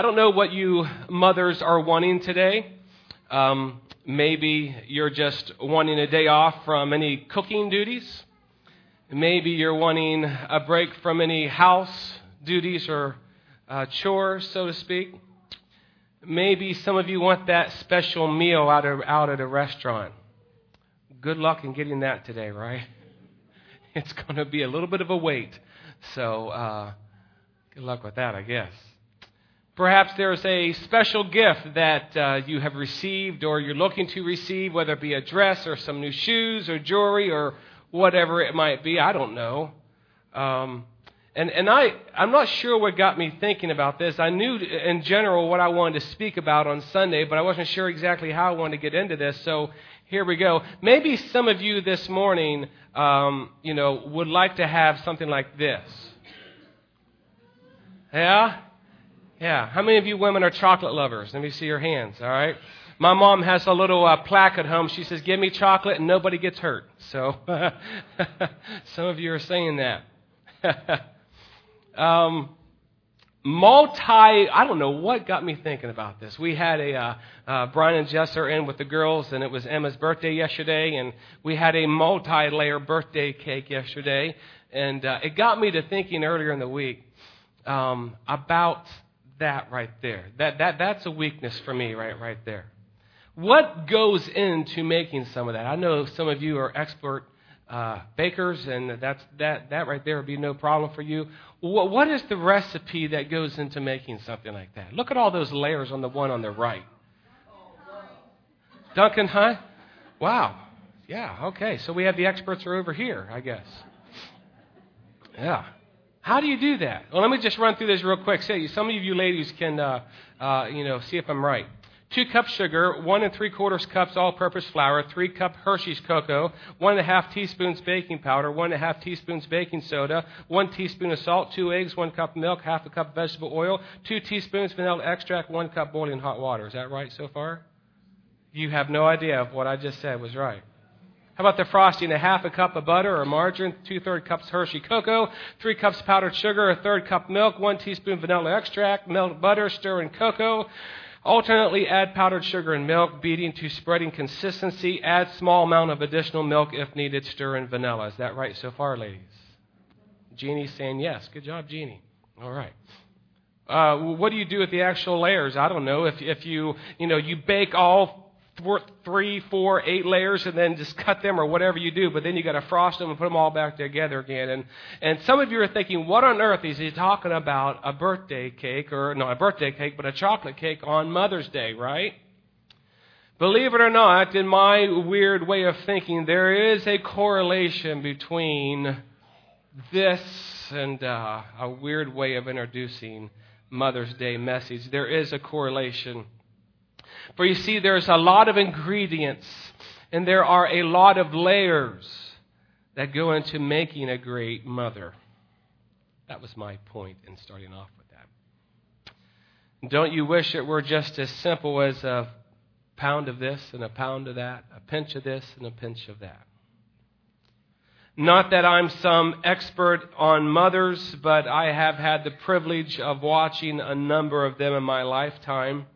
I don't know what you mothers are wanting today. Um, maybe you're just wanting a day off from any cooking duties. Maybe you're wanting a break from any house duties or uh, chores, so to speak. Maybe some of you want that special meal out, of, out at a restaurant. Good luck in getting that today, right? It's going to be a little bit of a wait. So, uh, good luck with that, I guess. Perhaps there's a special gift that uh, you have received or you're looking to receive, whether it be a dress or some new shoes or jewelry or whatever it might be. I don't know. Um, and, and I, I'm not sure what got me thinking about this. I knew in general what I wanted to speak about on Sunday, but I wasn't sure exactly how I wanted to get into this. So here we go. Maybe some of you this morning, um, you know, would like to have something like this. Yeah? Yeah. How many of you women are chocolate lovers? Let me see your hands, all right? My mom has a little uh, plaque at home. She says, Give me chocolate and nobody gets hurt. So some of you are saying that. um, multi, I don't know what got me thinking about this. We had a, uh, uh, Brian and Jess are in with the girls, and it was Emma's birthday yesterday, and we had a multi layer birthday cake yesterday. And uh, it got me to thinking earlier in the week um, about that right there. That, that, that's a weakness for me right, right there. What goes into making some of that? I know some of you are expert uh, bakers, and that's, that, that right there would be no problem for you. What, what is the recipe that goes into making something like that? Look at all those layers on the one on the right. Duncan, huh? Wow. Yeah, okay. So we have the experts are over here, I guess. Yeah. How do you do that? Well, let me just run through this real quick. Say, some of you ladies can, uh, uh, you know, see if I'm right. Two cups sugar, one and three quarters cups all-purpose flour, three cup Hershey's cocoa, one and a half teaspoons baking powder, one and a half teaspoons baking soda, one teaspoon of salt, two eggs, one cup milk, half a cup vegetable oil, two teaspoons vanilla extract, one cup boiling hot water. Is that right so far? You have no idea if what I just said was right. How about the frosting? A half a cup of butter or margarine, two third cups Hershey cocoa, three cups powdered sugar, a third cup milk, one teaspoon vanilla extract, melt butter, stir in cocoa. Alternately add powdered sugar and milk, beating to spreading consistency. Add small amount of additional milk if needed. Stir in vanilla. Is that right so far, ladies? Jeannie's saying yes. Good job, Jeannie. All right. Uh, what do you do with the actual layers? I don't know. If if you you know you bake all three, four, eight layers and then just cut them or whatever you do, but then you got to frost them and put them all back together again. And, and some of you are thinking, what on earth is he talking about a birthday cake or not a birthday cake, but a chocolate cake on Mother's Day, right? Believe it or not, in my weird way of thinking, there is a correlation between this and uh, a weird way of introducing Mother's Day message. There is a correlation. For you see, there's a lot of ingredients and there are a lot of layers that go into making a great mother. That was my point in starting off with that. Don't you wish it were just as simple as a pound of this and a pound of that, a pinch of this and a pinch of that? Not that I'm some expert on mothers, but I have had the privilege of watching a number of them in my lifetime.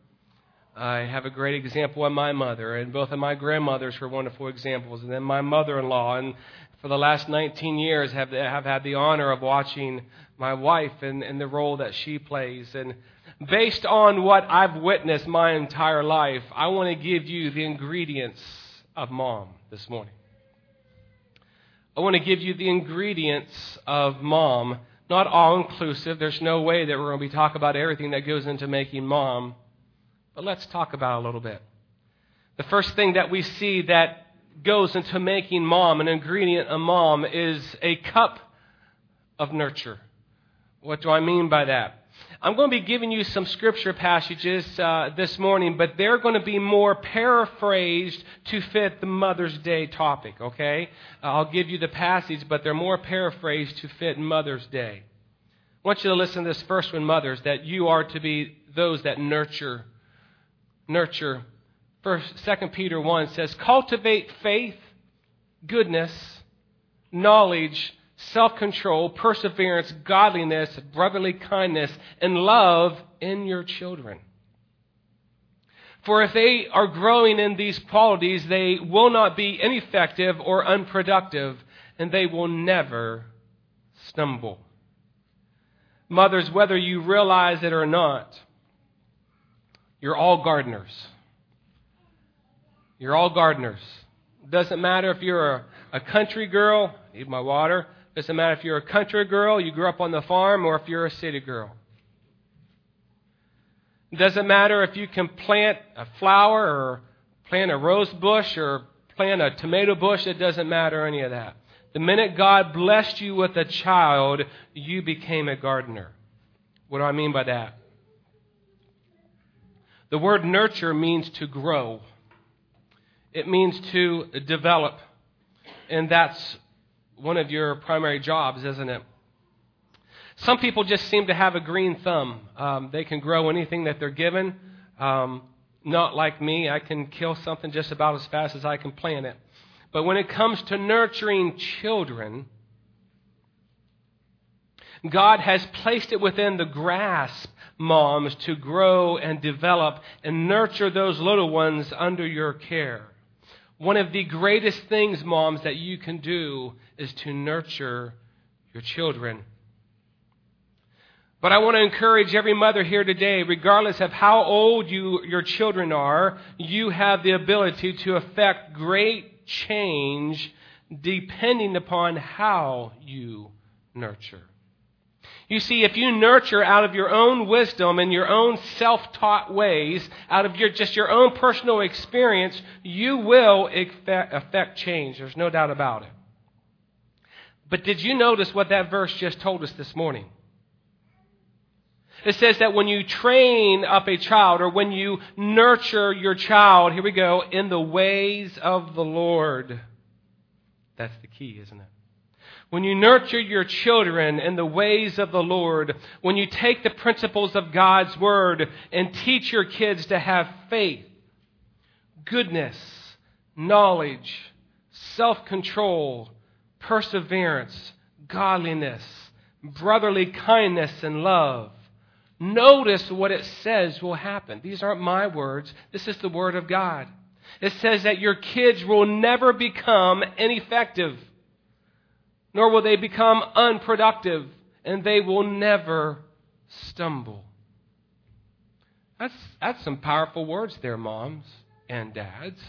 I have a great example of my mother, and both of my grandmothers were wonderful examples, and then my mother in law. And for the last 19 years, have, have had the honor of watching my wife and, and the role that she plays. And based on what I've witnessed my entire life, I want to give you the ingredients of mom this morning. I want to give you the ingredients of mom, not all inclusive. There's no way that we're going to be talking about everything that goes into making mom. But let's talk about a little bit. The first thing that we see that goes into making mom, an ingredient a mom, is a cup of nurture. What do I mean by that? I'm going to be giving you some scripture passages uh, this morning, but they're going to be more paraphrased to fit the Mother's Day topic, okay? I'll give you the passage, but they're more paraphrased to fit Mother's Day. I want you to listen to this first one, mothers, that you are to be those that nurture nurture. First, 2 Peter 1 says, cultivate faith, goodness, knowledge, self control, perseverance, godliness, brotherly kindness, and love in your children. For if they are growing in these qualities, they will not be ineffective or unproductive, and they will never stumble. Mothers, whether you realize it or not, you're all gardeners. You're all gardeners. Doesn't matter if you're a, a country girl, need my water. Doesn't matter if you're a country girl, you grew up on the farm, or if you're a city girl. Doesn't matter if you can plant a flower or plant a rose bush or plant a tomato bush, it doesn't matter any of that. The minute God blessed you with a child, you became a gardener. What do I mean by that? The word nurture means to grow. It means to develop. And that's one of your primary jobs, isn't it? Some people just seem to have a green thumb. Um, they can grow anything that they're given. Um, not like me, I can kill something just about as fast as I can plant it. But when it comes to nurturing children, God has placed it within the grasp, moms, to grow and develop and nurture those little ones under your care. One of the greatest things, moms, that you can do is to nurture your children. But I want to encourage every mother here today, regardless of how old you, your children are, you have the ability to affect great change depending upon how you nurture. You see, if you nurture out of your own wisdom and your own self taught ways, out of your, just your own personal experience, you will affect change. There's no doubt about it. But did you notice what that verse just told us this morning? It says that when you train up a child or when you nurture your child, here we go, in the ways of the Lord. That's the key, isn't it? When you nurture your children in the ways of the Lord, when you take the principles of God's Word and teach your kids to have faith, goodness, knowledge, self control, perseverance, godliness, brotherly kindness, and love, Notice what it says will happen. These aren't my words, this is the Word of God. It says that your kids will never become ineffective, nor will they become unproductive, and they will never stumble. That's, that's some powerful words there, moms and dads.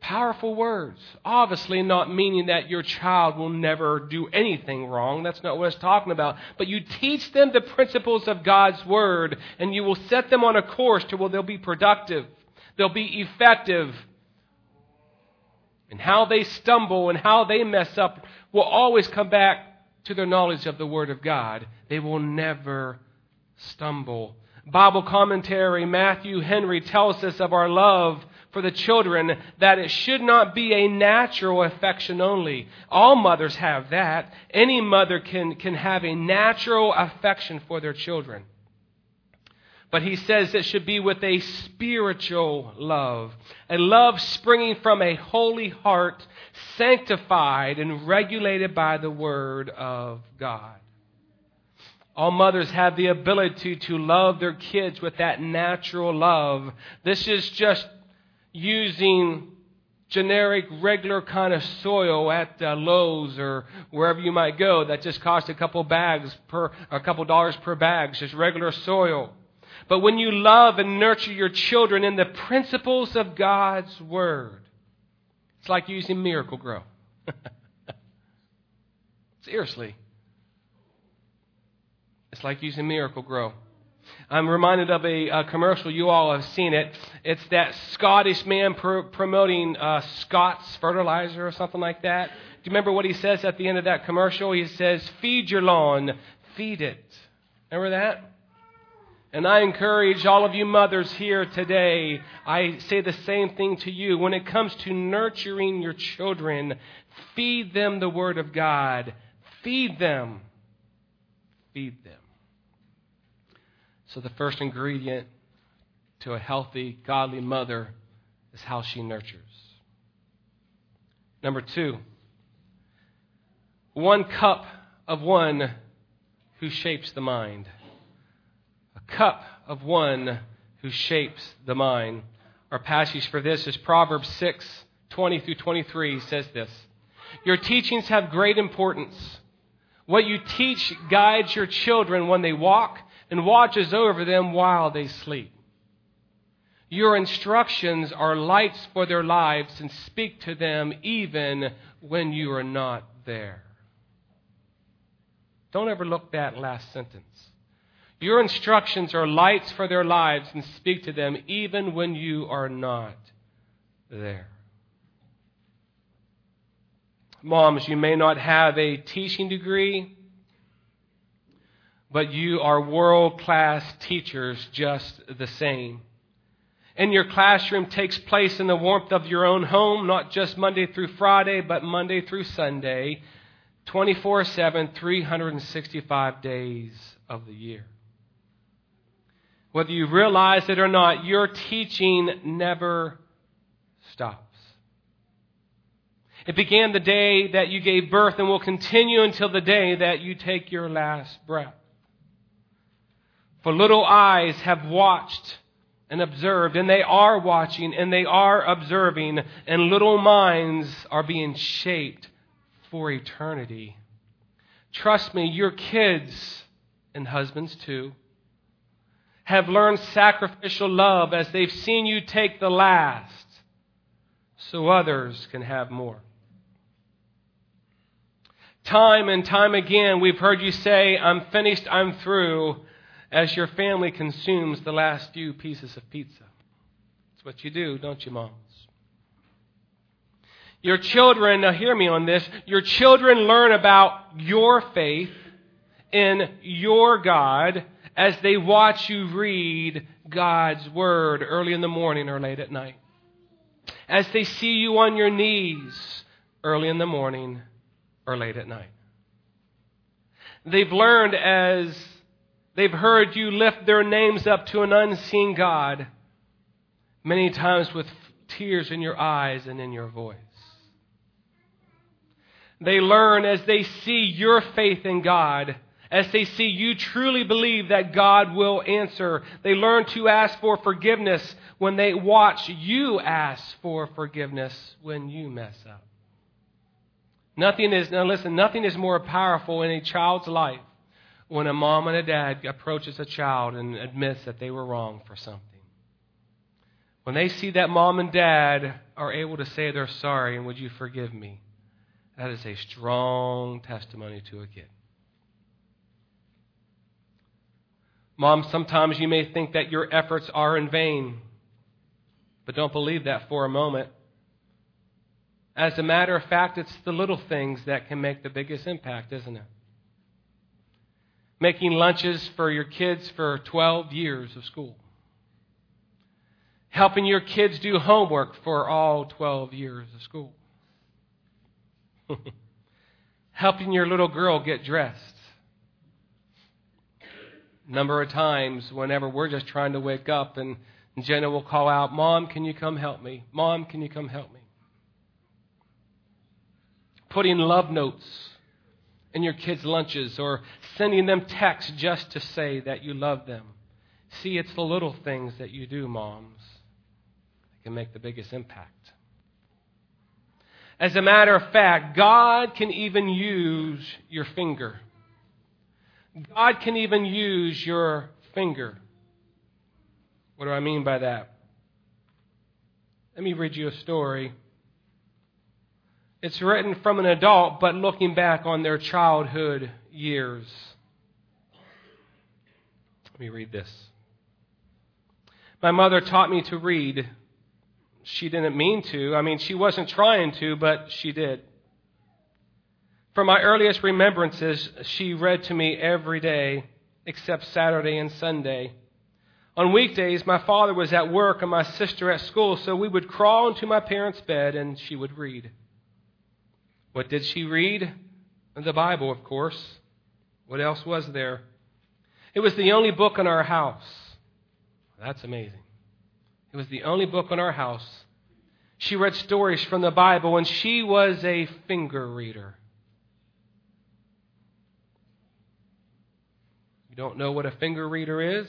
Powerful words. Obviously, not meaning that your child will never do anything wrong. That's not what it's talking about. But you teach them the principles of God's Word, and you will set them on a course to where they'll be productive, they'll be effective. And how they stumble and how they mess up will always come back to their knowledge of the Word of God. They will never stumble. Bible commentary Matthew Henry tells us of our love for the children that it should not be a natural affection only. All mothers have that. Any mother can, can have a natural affection for their children. But he says it should be with a spiritual love, a love springing from a holy heart, sanctified and regulated by the Word of God. All mothers have the ability to love their kids with that natural love. This is just using generic, regular kind of soil at uh, Lowe's or wherever you might go that just costs a couple bags per, a couple dollars per bag, just regular soil. But when you love and nurture your children in the principles of God's Word, it's like using Miracle-Gro. Seriously. It's like using Miracle-Gro. I'm reminded of a, a, commercial. You all have seen it. It's that Scottish man pr- promoting uh, Scott's fertilizer or something like that. Do you remember what he says at the end of that commercial? He says, Feed your lawn, feed it. Remember that? And I encourage all of you mothers here today, I say the same thing to you. When it comes to nurturing your children, feed them the Word of God. Feed them. Feed them. So, the first ingredient to a healthy, godly mother is how she nurtures. Number two, one cup of one who shapes the mind. Cup of one who shapes the mind. Our passage for this is Proverbs 6 20 through 23 says this Your teachings have great importance. What you teach guides your children when they walk and watches over them while they sleep. Your instructions are lights for their lives and speak to them even when you are not there. Don't ever overlook that last sentence. Your instructions are lights for their lives and speak to them even when you are not there. Moms, you may not have a teaching degree, but you are world class teachers just the same. And your classroom takes place in the warmth of your own home, not just Monday through Friday, but Monday through Sunday, 24 7, 365 days of the year. Whether you realize it or not, your teaching never stops. It began the day that you gave birth and will continue until the day that you take your last breath. For little eyes have watched and observed, and they are watching and they are observing, and little minds are being shaped for eternity. Trust me, your kids, and husbands too, have learned sacrificial love as they've seen you take the last so others can have more. Time and time again, we've heard you say, I'm finished, I'm through, as your family consumes the last few pieces of pizza. It's what you do, don't you, moms? Your children, now hear me on this, your children learn about your faith in your God as they watch you read God's Word early in the morning or late at night. As they see you on your knees early in the morning or late at night. They've learned as they've heard you lift their names up to an unseen God, many times with tears in your eyes and in your voice. They learn as they see your faith in God, as they see you truly believe that God will answer. They learn to ask for forgiveness when they watch you ask for forgiveness when you mess up. Nothing is, now listen, nothing is more powerful in a child's life when a mom and a dad approaches a child and admits that they were wrong for something. When they see that mom and dad are able to say they're sorry and would you forgive me, that is a strong testimony to a kid. Mom, sometimes you may think that your efforts are in vain, but don't believe that for a moment. As a matter of fact, it's the little things that can make the biggest impact, isn't it? Making lunches for your kids for 12 years of school. Helping your kids do homework for all 12 years of school. Helping your little girl get dressed. Number of times, whenever we're just trying to wake up, and Jenna will call out, Mom, can you come help me? Mom, can you come help me? putting love notes in your kids' lunches or sending them texts just to say that you love them. See, it's the little things that you do, moms, that can make the biggest impact. As a matter of fact, God can even use your finger. God can even use your finger. What do I mean by that? Let me read you a story it's written from an adult, but looking back on their childhood years. Let me read this. My mother taught me to read. She didn't mean to. I mean, she wasn't trying to, but she did. From my earliest remembrances, she read to me every day except Saturday and Sunday. On weekdays, my father was at work and my sister at school, so we would crawl into my parents' bed and she would read. What did she read? The Bible, of course. What else was there? It was the only book in our house. That's amazing. It was the only book in our house. She read stories from the Bible, and she was a finger reader. You don't know what a finger reader is?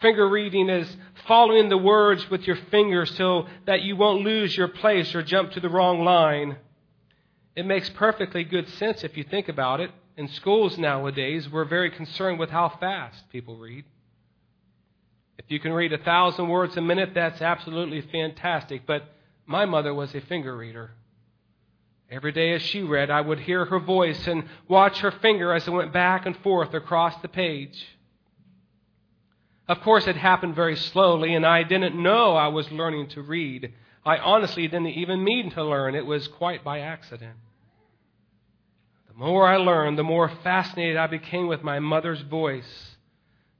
Finger reading is following the words with your finger so that you won't lose your place or jump to the wrong line. It makes perfectly good sense if you think about it. In schools nowadays, we're very concerned with how fast people read. If you can read a thousand words a minute, that's absolutely fantastic. But my mother was a finger reader. Every day as she read, I would hear her voice and watch her finger as it went back and forth across the page. Of course, it happened very slowly, and I didn't know I was learning to read. I honestly didn't even mean to learn. It was quite by accident. The more I learned, the more fascinated I became with my mother's voice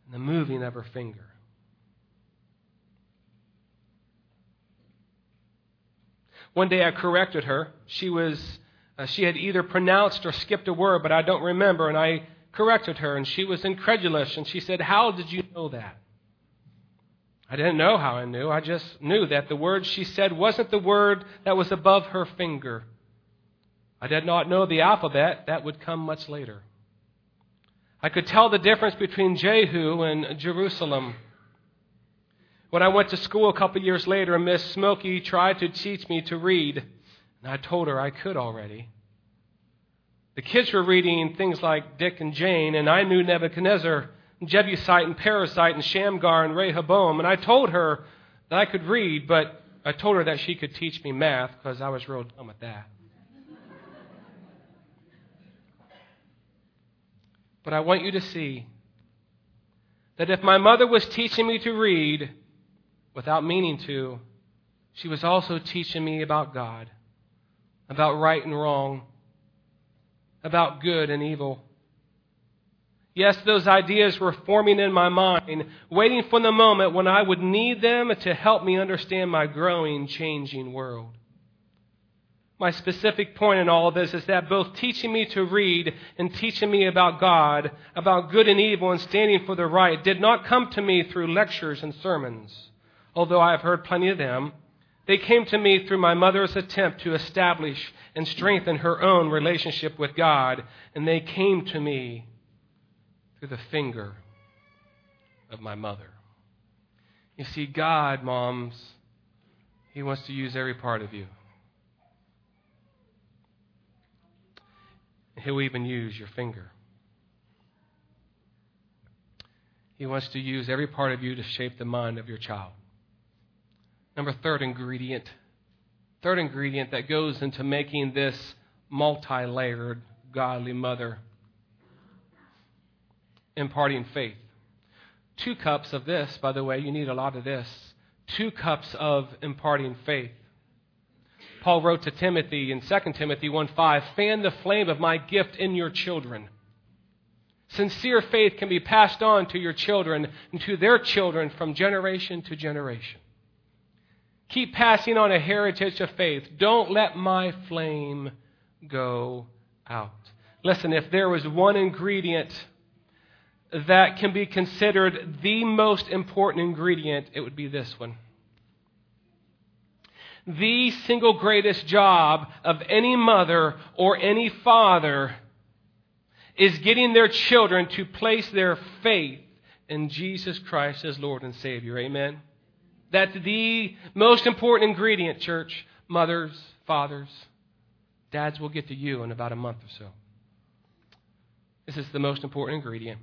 and the moving of her finger. One day I corrected her. She was uh, she had either pronounced or skipped a word, but I don't remember, and I corrected her, and she was incredulous, and she said, How did you know that? I didn't know how I knew. I just knew that the word she said wasn't the word that was above her finger. I did not know the alphabet. That would come much later. I could tell the difference between Jehu and Jerusalem. When I went to school a couple years later, Miss Smokey tried to teach me to read, and I told her I could already. The kids were reading things like Dick and Jane, and I knew Nebuchadnezzar, and Jebusite, and Perizzite, and Shamgar, and Rehoboam. And I told her that I could read, but I told her that she could teach me math because I was real dumb at that. but I want you to see that if my mother was teaching me to read without meaning to, she was also teaching me about God, about right and wrong about good and evil. Yes, those ideas were forming in my mind, waiting for the moment when I would need them to help me understand my growing, changing world. My specific point in all of this is that both teaching me to read and teaching me about God, about good and evil and standing for the right, did not come to me through lectures and sermons, although I have heard plenty of them. They came to me through my mother's attempt to establish and strengthen her own relationship with God, and they came to me through the finger of my mother. You see, God, moms, He wants to use every part of you. He'll even use your finger. He wants to use every part of you to shape the mind of your child. Number third ingredient. Third ingredient that goes into making this multi layered godly mother imparting faith. Two cups of this, by the way, you need a lot of this. Two cups of imparting faith. Paul wrote to Timothy in 2 Timothy 1 5, fan the flame of my gift in your children. Sincere faith can be passed on to your children and to their children from generation to generation. Keep passing on a heritage of faith. Don't let my flame go out. Listen, if there was one ingredient that can be considered the most important ingredient, it would be this one. The single greatest job of any mother or any father is getting their children to place their faith in Jesus Christ as Lord and Savior. Amen. That's the most important ingredient, church. Mothers, fathers, dads will get to you in about a month or so. This is the most important ingredient.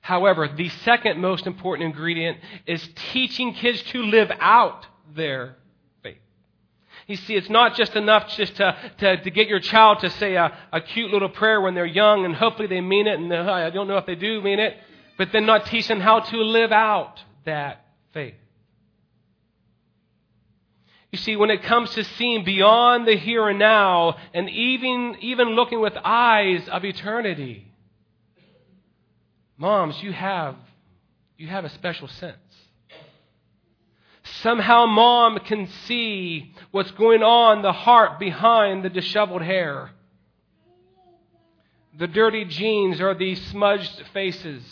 However, the second most important ingredient is teaching kids to live out their faith. You see, it's not just enough just to, to, to get your child to say a, a cute little prayer when they're young and hopefully they mean it and uh, I don't know if they do mean it, but then not teach them how to live out that faith. You see, when it comes to seeing beyond the here and now and even, even looking with eyes of eternity, moms, you have, you have a special sense. Somehow mom can see what's going on, the heart behind the disheveled hair. The dirty jeans or the smudged faces.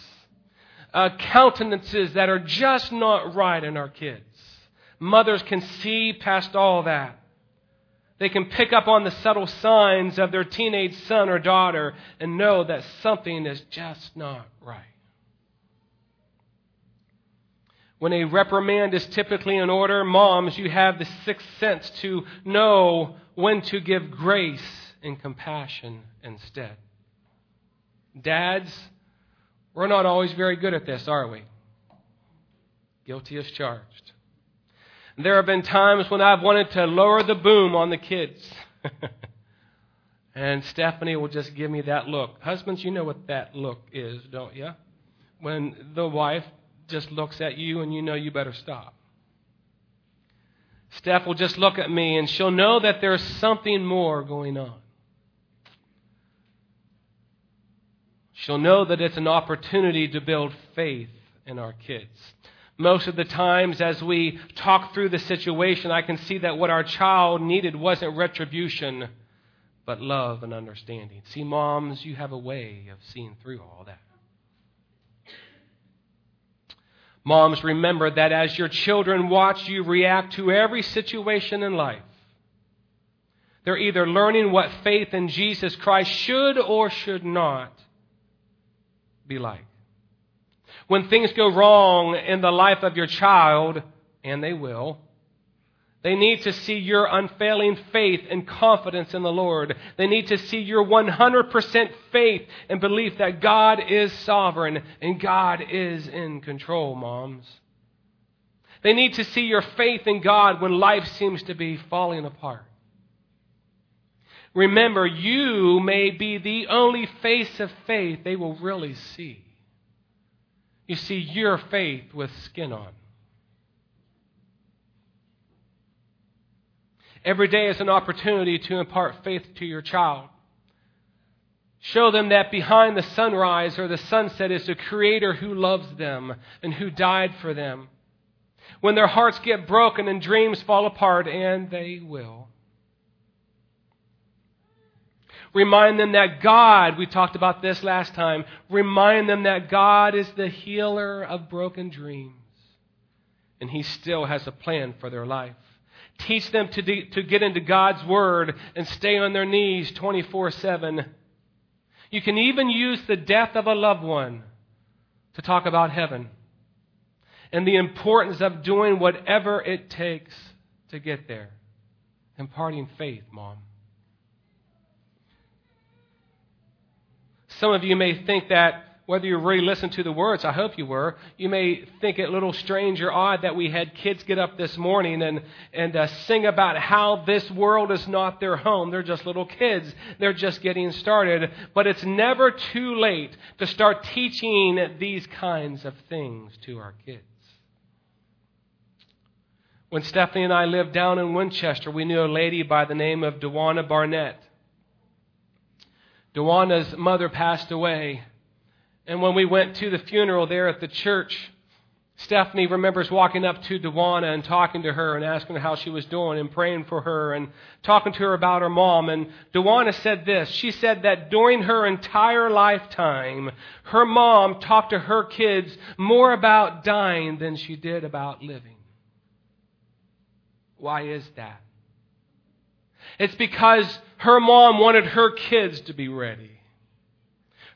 Uh, countenances that are just not right in our kids. Mothers can see past all that. They can pick up on the subtle signs of their teenage son or daughter and know that something is just not right. When a reprimand is typically in order, moms, you have the sixth sense to know when to give grace and compassion instead. Dads, we're not always very good at this, are we? Guilty as charged. There have been times when I've wanted to lower the boom on the kids. and Stephanie will just give me that look. Husbands, you know what that look is, don't you? When the wife just looks at you and you know you better stop. Steph will just look at me and she'll know that there's something more going on. She'll know that it's an opportunity to build faith in our kids. Most of the times, as we talk through the situation, I can see that what our child needed wasn't retribution, but love and understanding. See, moms, you have a way of seeing through all that. Moms, remember that as your children watch you react to every situation in life, they're either learning what faith in Jesus Christ should or should not be like. When things go wrong in the life of your child, and they will, they need to see your unfailing faith and confidence in the Lord. They need to see your 100% faith and belief that God is sovereign and God is in control, moms. They need to see your faith in God when life seems to be falling apart. Remember, you may be the only face of faith they will really see. You see your faith with skin on. Every day is an opportunity to impart faith to your child. Show them that behind the sunrise or the sunset is a creator who loves them and who died for them. When their hearts get broken and dreams fall apart, and they will. Remind them that God, we talked about this last time, remind them that God is the healer of broken dreams. And He still has a plan for their life. Teach them to, de- to get into God's Word and stay on their knees 24 7. You can even use the death of a loved one to talk about heaven and the importance of doing whatever it takes to get there. Imparting faith, Mom. Some of you may think that whether you really listened to the words, I hope you were, you may think it a little strange or odd that we had kids get up this morning and, and uh, sing about how this world is not their home. They're just little kids. They're just getting started. But it's never too late to start teaching these kinds of things to our kids. When Stephanie and I lived down in Winchester, we knew a lady by the name of Dewana Barnett. Dewana's mother passed away and when we went to the funeral there at the church, Stephanie remembers walking up to Dewana and talking to her and asking her how she was doing and praying for her and talking to her about her mom. And Dewana said this. She said that during her entire lifetime, her mom talked to her kids more about dying than she did about living. Why is that? It's because her mom wanted her kids to be ready.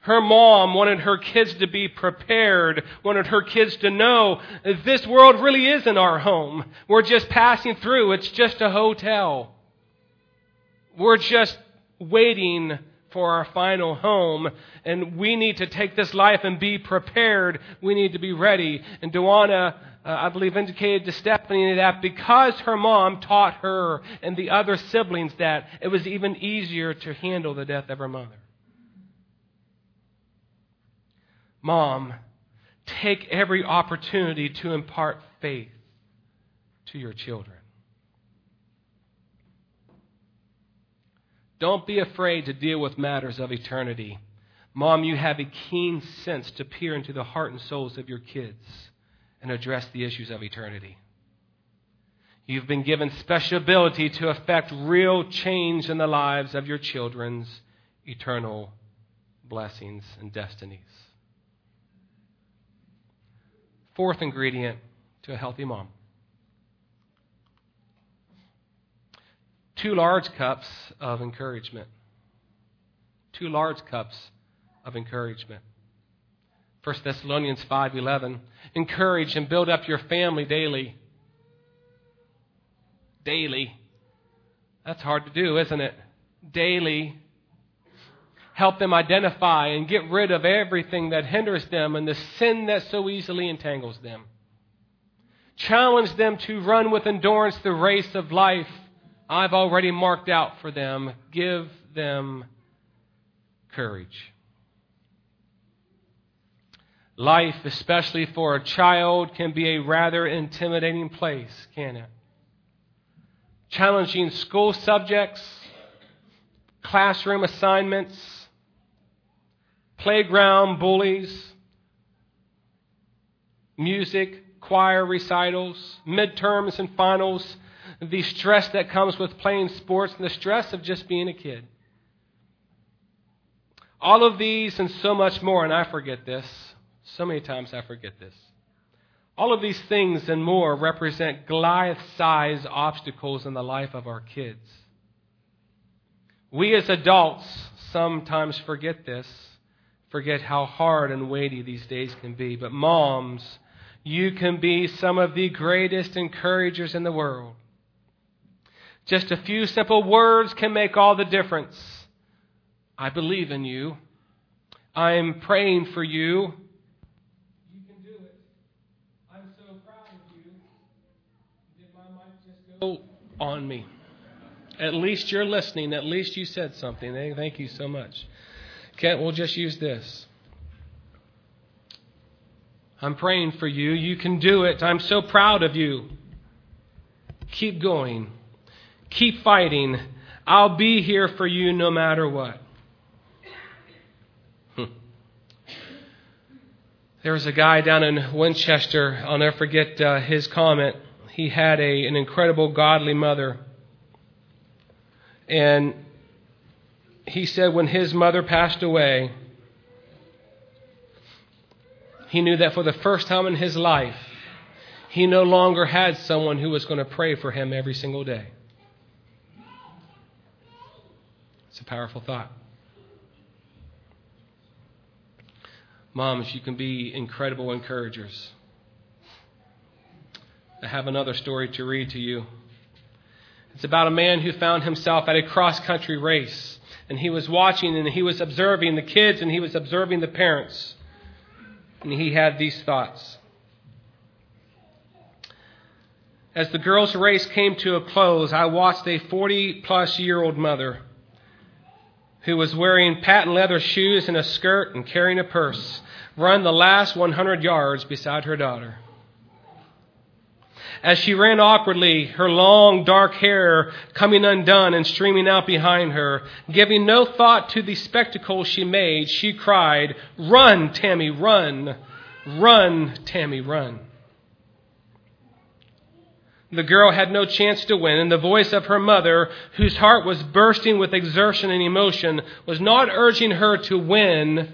Her mom wanted her kids to be prepared, wanted her kids to know this world really isn't our home. We're just passing through. It's just a hotel. We're just waiting for our final home, and we need to take this life and be prepared. We need to be ready. And Dewana, uh, I believe, indicated to Stephanie that because her mom taught her and the other siblings that, it was even easier to handle the death of her mother. Mom, take every opportunity to impart faith to your children. Don't be afraid to deal with matters of eternity. Mom, you have a keen sense to peer into the heart and souls of your kids and address the issues of eternity. You've been given special ability to effect real change in the lives of your children's eternal blessings and destinies. Fourth ingredient to a healthy mom two large cups of encouragement. Two large cups of encouragement. 1 Thessalonians 5:11 Encourage and build up your family daily. Daily. That's hard to do, isn't it? Daily. Help them identify and get rid of everything that hinders them and the sin that so easily entangles them. Challenge them to run with endurance the race of life I've already marked out for them. Give them courage. Life, especially for a child, can be a rather intimidating place, can it? Challenging school subjects, classroom assignments, playground bullies, music, choir recitals, midterms and finals, the stress that comes with playing sports, and the stress of just being a kid. All of these and so much more, and I forget this. So many times I forget this. All of these things and more represent Goliath sized obstacles in the life of our kids. We as adults sometimes forget this, forget how hard and weighty these days can be. But moms, you can be some of the greatest encouragers in the world. Just a few simple words can make all the difference. I believe in you. I'm praying for. You can do it. I'm so proud of you. Did my mic just go on me? At least you're listening. At least you said something. Thank you so much. Kent, we'll just use this. I'm praying for you. You can do it. I'm so proud of you. Keep going. Keep fighting. I'll be here for you no matter what. Hmm. There was a guy down in Winchester, I'll never forget uh, his comment. He had a, an incredible godly mother. And he said when his mother passed away, he knew that for the first time in his life, he no longer had someone who was going to pray for him every single day. It's a powerful thought. Moms, you can be incredible encouragers. I have another story to read to you. It's about a man who found himself at a cross country race. And he was watching and he was observing the kids and he was observing the parents. And he had these thoughts. As the girls' race came to a close, I watched a 40 plus year old mother who was wearing patent leather shoes and a skirt and carrying a purse, run the last 100 yards beside her daughter. As she ran awkwardly, her long dark hair coming undone and streaming out behind her, giving no thought to the spectacle she made, she cried, Run, Tammy, run! Run, Tammy, run! The girl had no chance to win, and the voice of her mother, whose heart was bursting with exertion and emotion, was not urging her to win,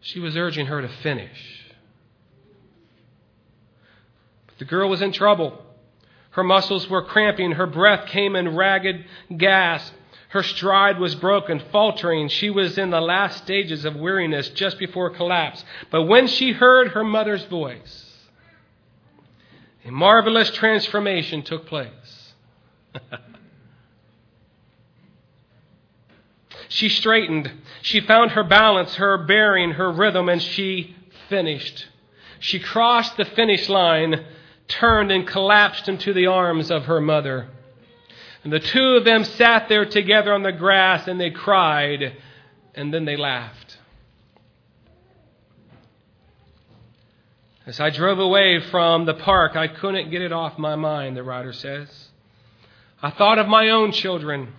she was urging her to finish. But the girl was in trouble. Her muscles were cramping, her breath came in ragged gasps. Her stride was broken, faltering. She was in the last stages of weariness just before collapse. But when she heard her mother's voice, a marvelous transformation took place. she straightened. She found her balance, her bearing, her rhythm, and she finished. She crossed the finish line, turned, and collapsed into the arms of her mother. And the two of them sat there together on the grass and they cried and then they laughed. As I drove away from the park, I couldn't get it off my mind, the writer says. I thought of my own children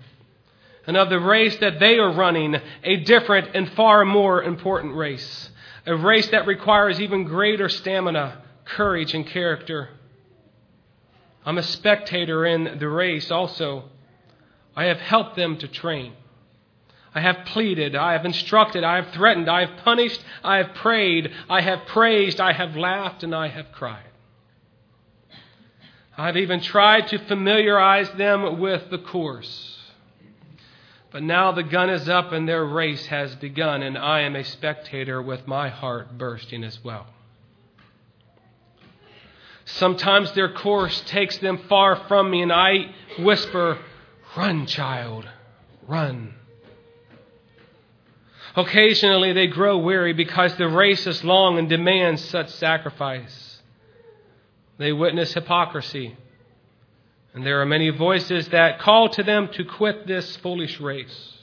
and of the race that they are running, a different and far more important race. A race that requires even greater stamina, courage, and character. I'm a spectator in the race also. I have helped them to train. I have pleaded, I have instructed, I have threatened, I have punished, I have prayed, I have praised, I have laughed, and I have cried. I've even tried to familiarize them with the course. But now the gun is up and their race has begun, and I am a spectator with my heart bursting as well. Sometimes their course takes them far from me, and I whisper, Run, child, run. Occasionally they grow weary because the race is long and demands such sacrifice. They witness hypocrisy. And there are many voices that call to them to quit this foolish race,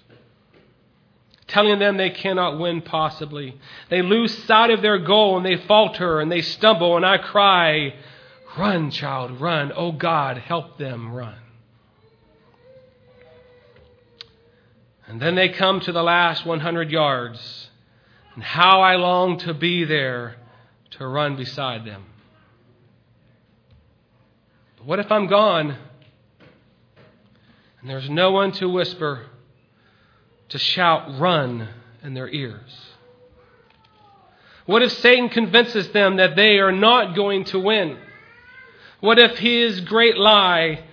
telling them they cannot win possibly. They lose sight of their goal and they falter and they stumble, and I cry, Run, child, run. Oh God, help them run. And then they come to the last 100 yards. And how I long to be there to run beside them. But what if I'm gone and there's no one to whisper, to shout, run in their ears? What if Satan convinces them that they are not going to win? What if his great lie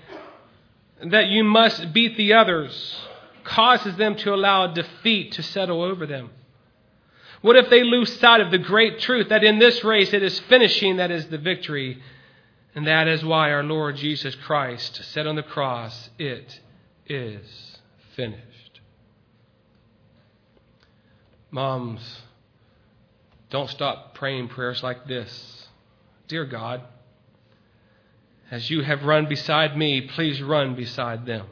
that you must beat the others causes them to allow defeat to settle over them? What if they lose sight of the great truth that in this race it is finishing that is the victory? And that is why our Lord Jesus Christ said on the cross, It is finished. Moms, don't stop praying prayers like this. Dear God, as you have run beside me, please run beside them.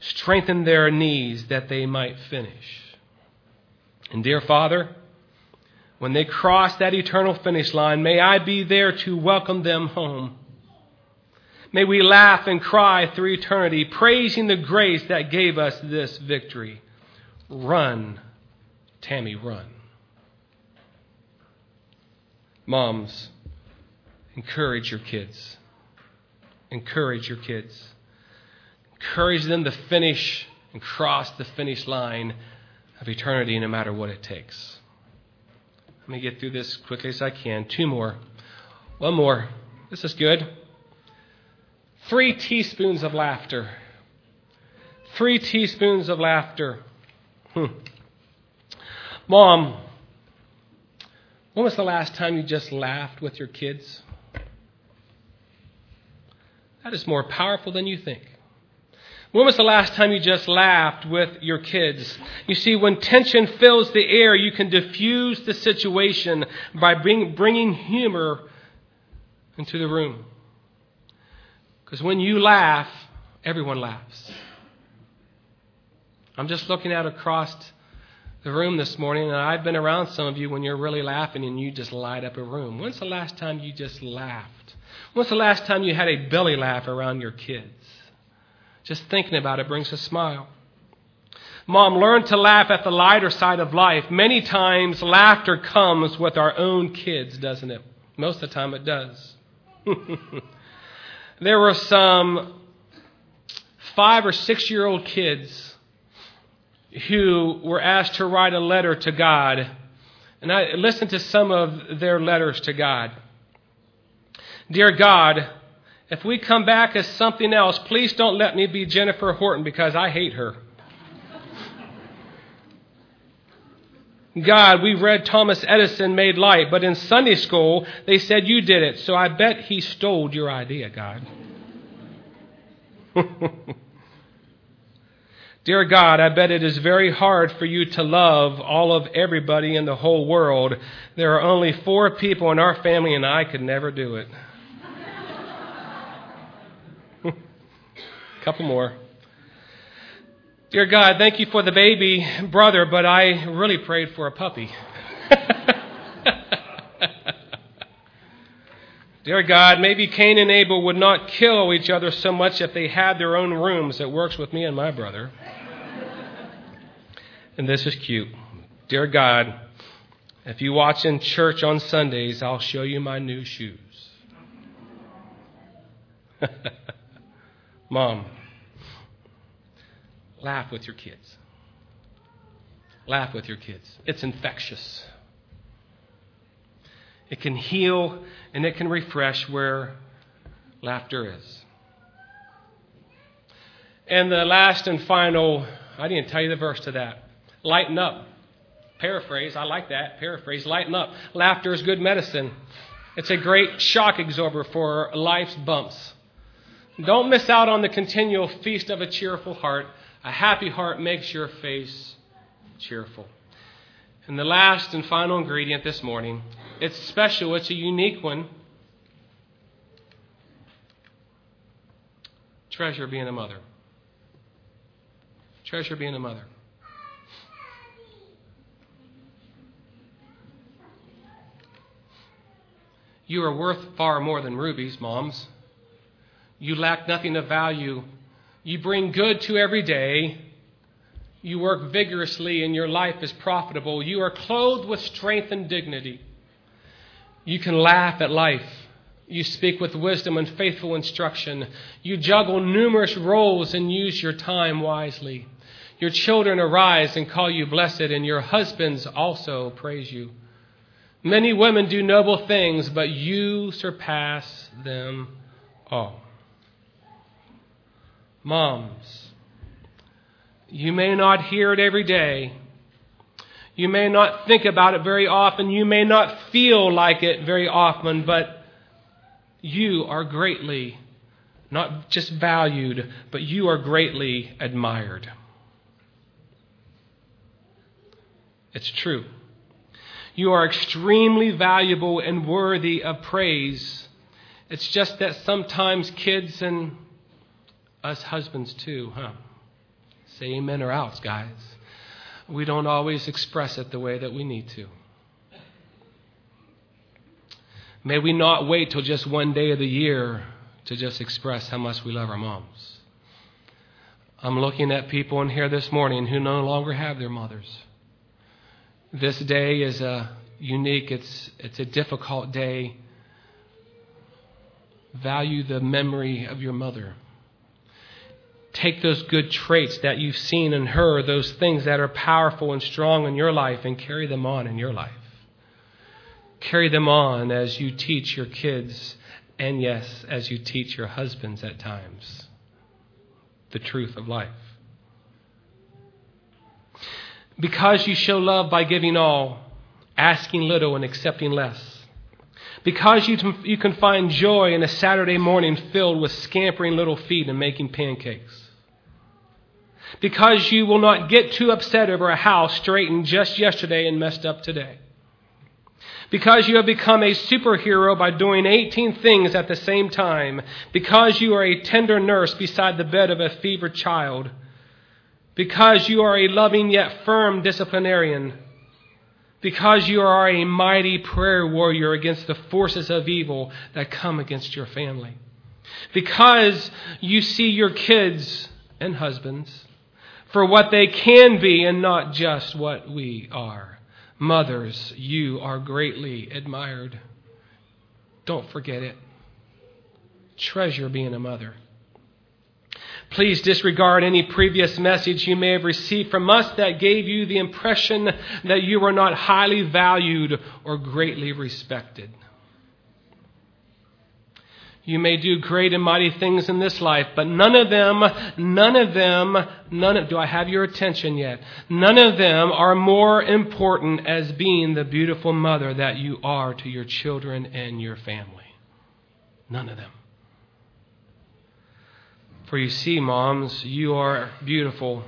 Strengthen their knees that they might finish. And dear Father, when they cross that eternal finish line, may I be there to welcome them home. May we laugh and cry through eternity, praising the grace that gave us this victory. Run, Tammy, run. Moms, encourage your kids encourage your kids. Encourage them to finish and cross the finish line of eternity no matter what it takes. Let me get through this quickly as I can. Two more. One more. This is good. Three teaspoons of laughter. Three teaspoons of laughter. Hmm. Mom, when was the last time you just laughed with your kids? That is more powerful than you think. When was the last time you just laughed with your kids? You see, when tension fills the air, you can diffuse the situation by bring, bringing humor into the room. Because when you laugh, everyone laughs. I'm just looking out across the room this morning, and I've been around some of you when you're really laughing and you just light up a room. When's the last time you just laughed? When's the last time you had a belly laugh around your kids? Just thinking about it brings a smile. Mom, learn to laugh at the lighter side of life. Many times, laughter comes with our own kids, doesn't it? Most of the time, it does. there were some five or six year old kids who were asked to write a letter to God. And I listened to some of their letters to God. Dear God, if we come back as something else, please don't let me be Jennifer Horton because I hate her. God, we read Thomas Edison made light, but in Sunday school they said you did it, so I bet he stole your idea, God. Dear God, I bet it is very hard for you to love all of everybody in the whole world. There are only four people in our family, and I could never do it. couple more. Dear God, thank you for the baby brother, but I really prayed for a puppy. Dear God, maybe Cain and Abel would not kill each other so much if they had their own rooms. It works with me and my brother. And this is cute. Dear God, if you watch in church on Sundays, I'll show you my new shoes. Mom, laugh with your kids. Laugh with your kids. It's infectious. It can heal and it can refresh where laughter is. And the last and final, I didn't tell you the verse to that. Lighten up. Paraphrase, I like that. Paraphrase, lighten up. Laughter is good medicine. It's a great shock absorber for life's bumps. Don't miss out on the continual feast of a cheerful heart. A happy heart makes your face cheerful. And the last and final ingredient this morning, it's special, it's a unique one. Treasure being a mother. Treasure being a mother. You are worth far more than rubies, moms. You lack nothing of value. You bring good to every day. You work vigorously and your life is profitable. You are clothed with strength and dignity. You can laugh at life. You speak with wisdom and faithful instruction. You juggle numerous roles and use your time wisely. Your children arise and call you blessed, and your husbands also praise you. Many women do noble things, but you surpass them all. Moms, you may not hear it every day. You may not think about it very often. You may not feel like it very often, but you are greatly, not just valued, but you are greatly admired. It's true. You are extremely valuable and worthy of praise. It's just that sometimes kids and us husbands too, huh? Say amen or else, guys. We don't always express it the way that we need to. May we not wait till just one day of the year to just express how much we love our moms. I'm looking at people in here this morning who no longer have their mothers. This day is a unique, it's, it's a difficult day. Value the memory of your mother take those good traits that you've seen in her, those things that are powerful and strong in your life, and carry them on in your life. Carry them on as you teach your kids, and yes, as you teach your husbands at times, the truth of life. Because you show love by giving all, asking little, and accepting less. Because you, you can find joy in a Saturday morning filled with scampering little feet and making pancakes. Because you will not get too upset over a house straightened just yesterday and messed up today. Because you have become a superhero by doing 18 things at the same time. Because you are a tender nurse beside the bed of a fevered child. Because you are a loving yet firm disciplinarian because you are a mighty prayer warrior against the forces of evil that come against your family. Because you see your kids and husbands for what they can be and not just what we are. Mothers, you are greatly admired. Don't forget it. Treasure being a mother. Please disregard any previous message you may have received from us that gave you the impression that you were not highly valued or greatly respected. You may do great and mighty things in this life, but none of them, none of them, none of, do I have your attention yet? None of them are more important as being the beautiful mother that you are to your children and your family. None of them. For you see, moms, you are beautiful.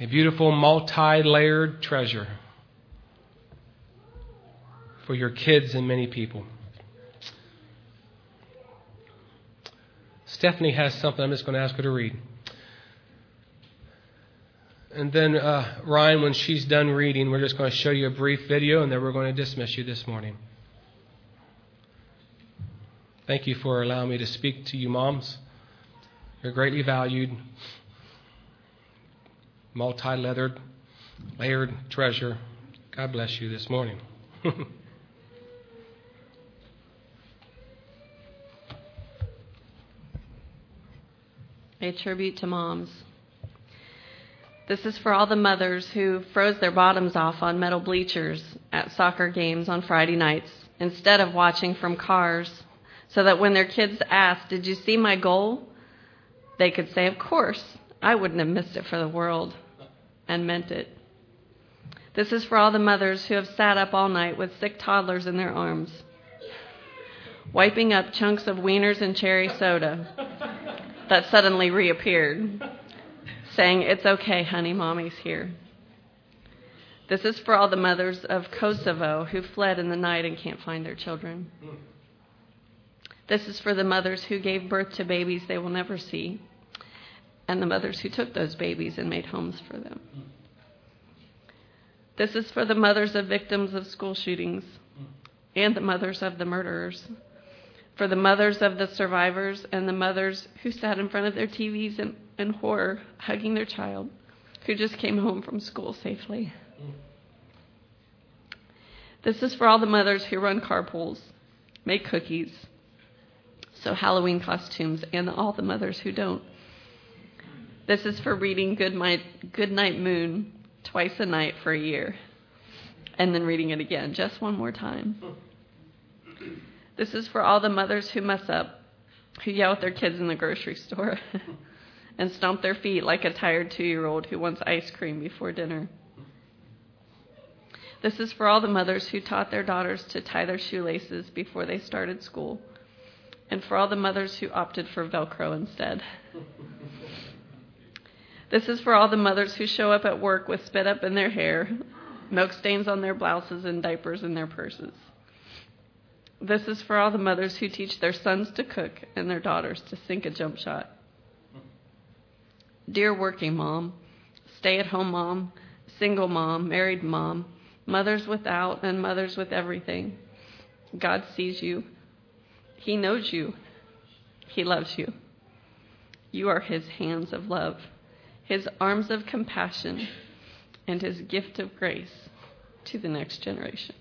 A beautiful multi layered treasure for your kids and many people. Stephanie has something I'm just going to ask her to read. And then, uh, Ryan, when she's done reading, we're just going to show you a brief video and then we're going to dismiss you this morning. Thank you for allowing me to speak to you, moms. You're greatly valued, multi leathered, layered treasure. God bless you this morning. a tribute to moms. This is for all the mothers who froze their bottoms off on metal bleachers at soccer games on Friday nights instead of watching from cars so that when their kids asked, Did you see my goal? they could say, Of course, I wouldn't have missed it for the world, and meant it. This is for all the mothers who have sat up all night with sick toddlers in their arms, wiping up chunks of wieners and cherry soda that suddenly reappeared, saying, It's okay, honey, mommy's here. This is for all the mothers of Kosovo who fled in the night and can't find their children. This is for the mothers who gave birth to babies they will never see, and the mothers who took those babies and made homes for them. This is for the mothers of victims of school shootings and the mothers of the murderers, for the mothers of the survivors and the mothers who sat in front of their TVs in, in horror, hugging their child who just came home from school safely. This is for all the mothers who run carpools, make cookies, sew Halloween costumes, and all the mothers who don't. This is for reading Good Night, Good Night Moon twice a night for a year, and then reading it again just one more time. This is for all the mothers who mess up, who yell at their kids in the grocery store, and stomp their feet like a tired two year old who wants ice cream before dinner. This is for all the mothers who taught their daughters to tie their shoelaces before they started school, and for all the mothers who opted for Velcro instead. This is for all the mothers who show up at work with spit up in their hair, milk stains on their blouses, and diapers in their purses. This is for all the mothers who teach their sons to cook and their daughters to sink a jump shot. Dear working mom, stay at home mom, single mom, married mom, mothers without and mothers with everything. God sees you. He knows you. He loves you. You are His hands of love, His arms of compassion, and His gift of grace to the next generation.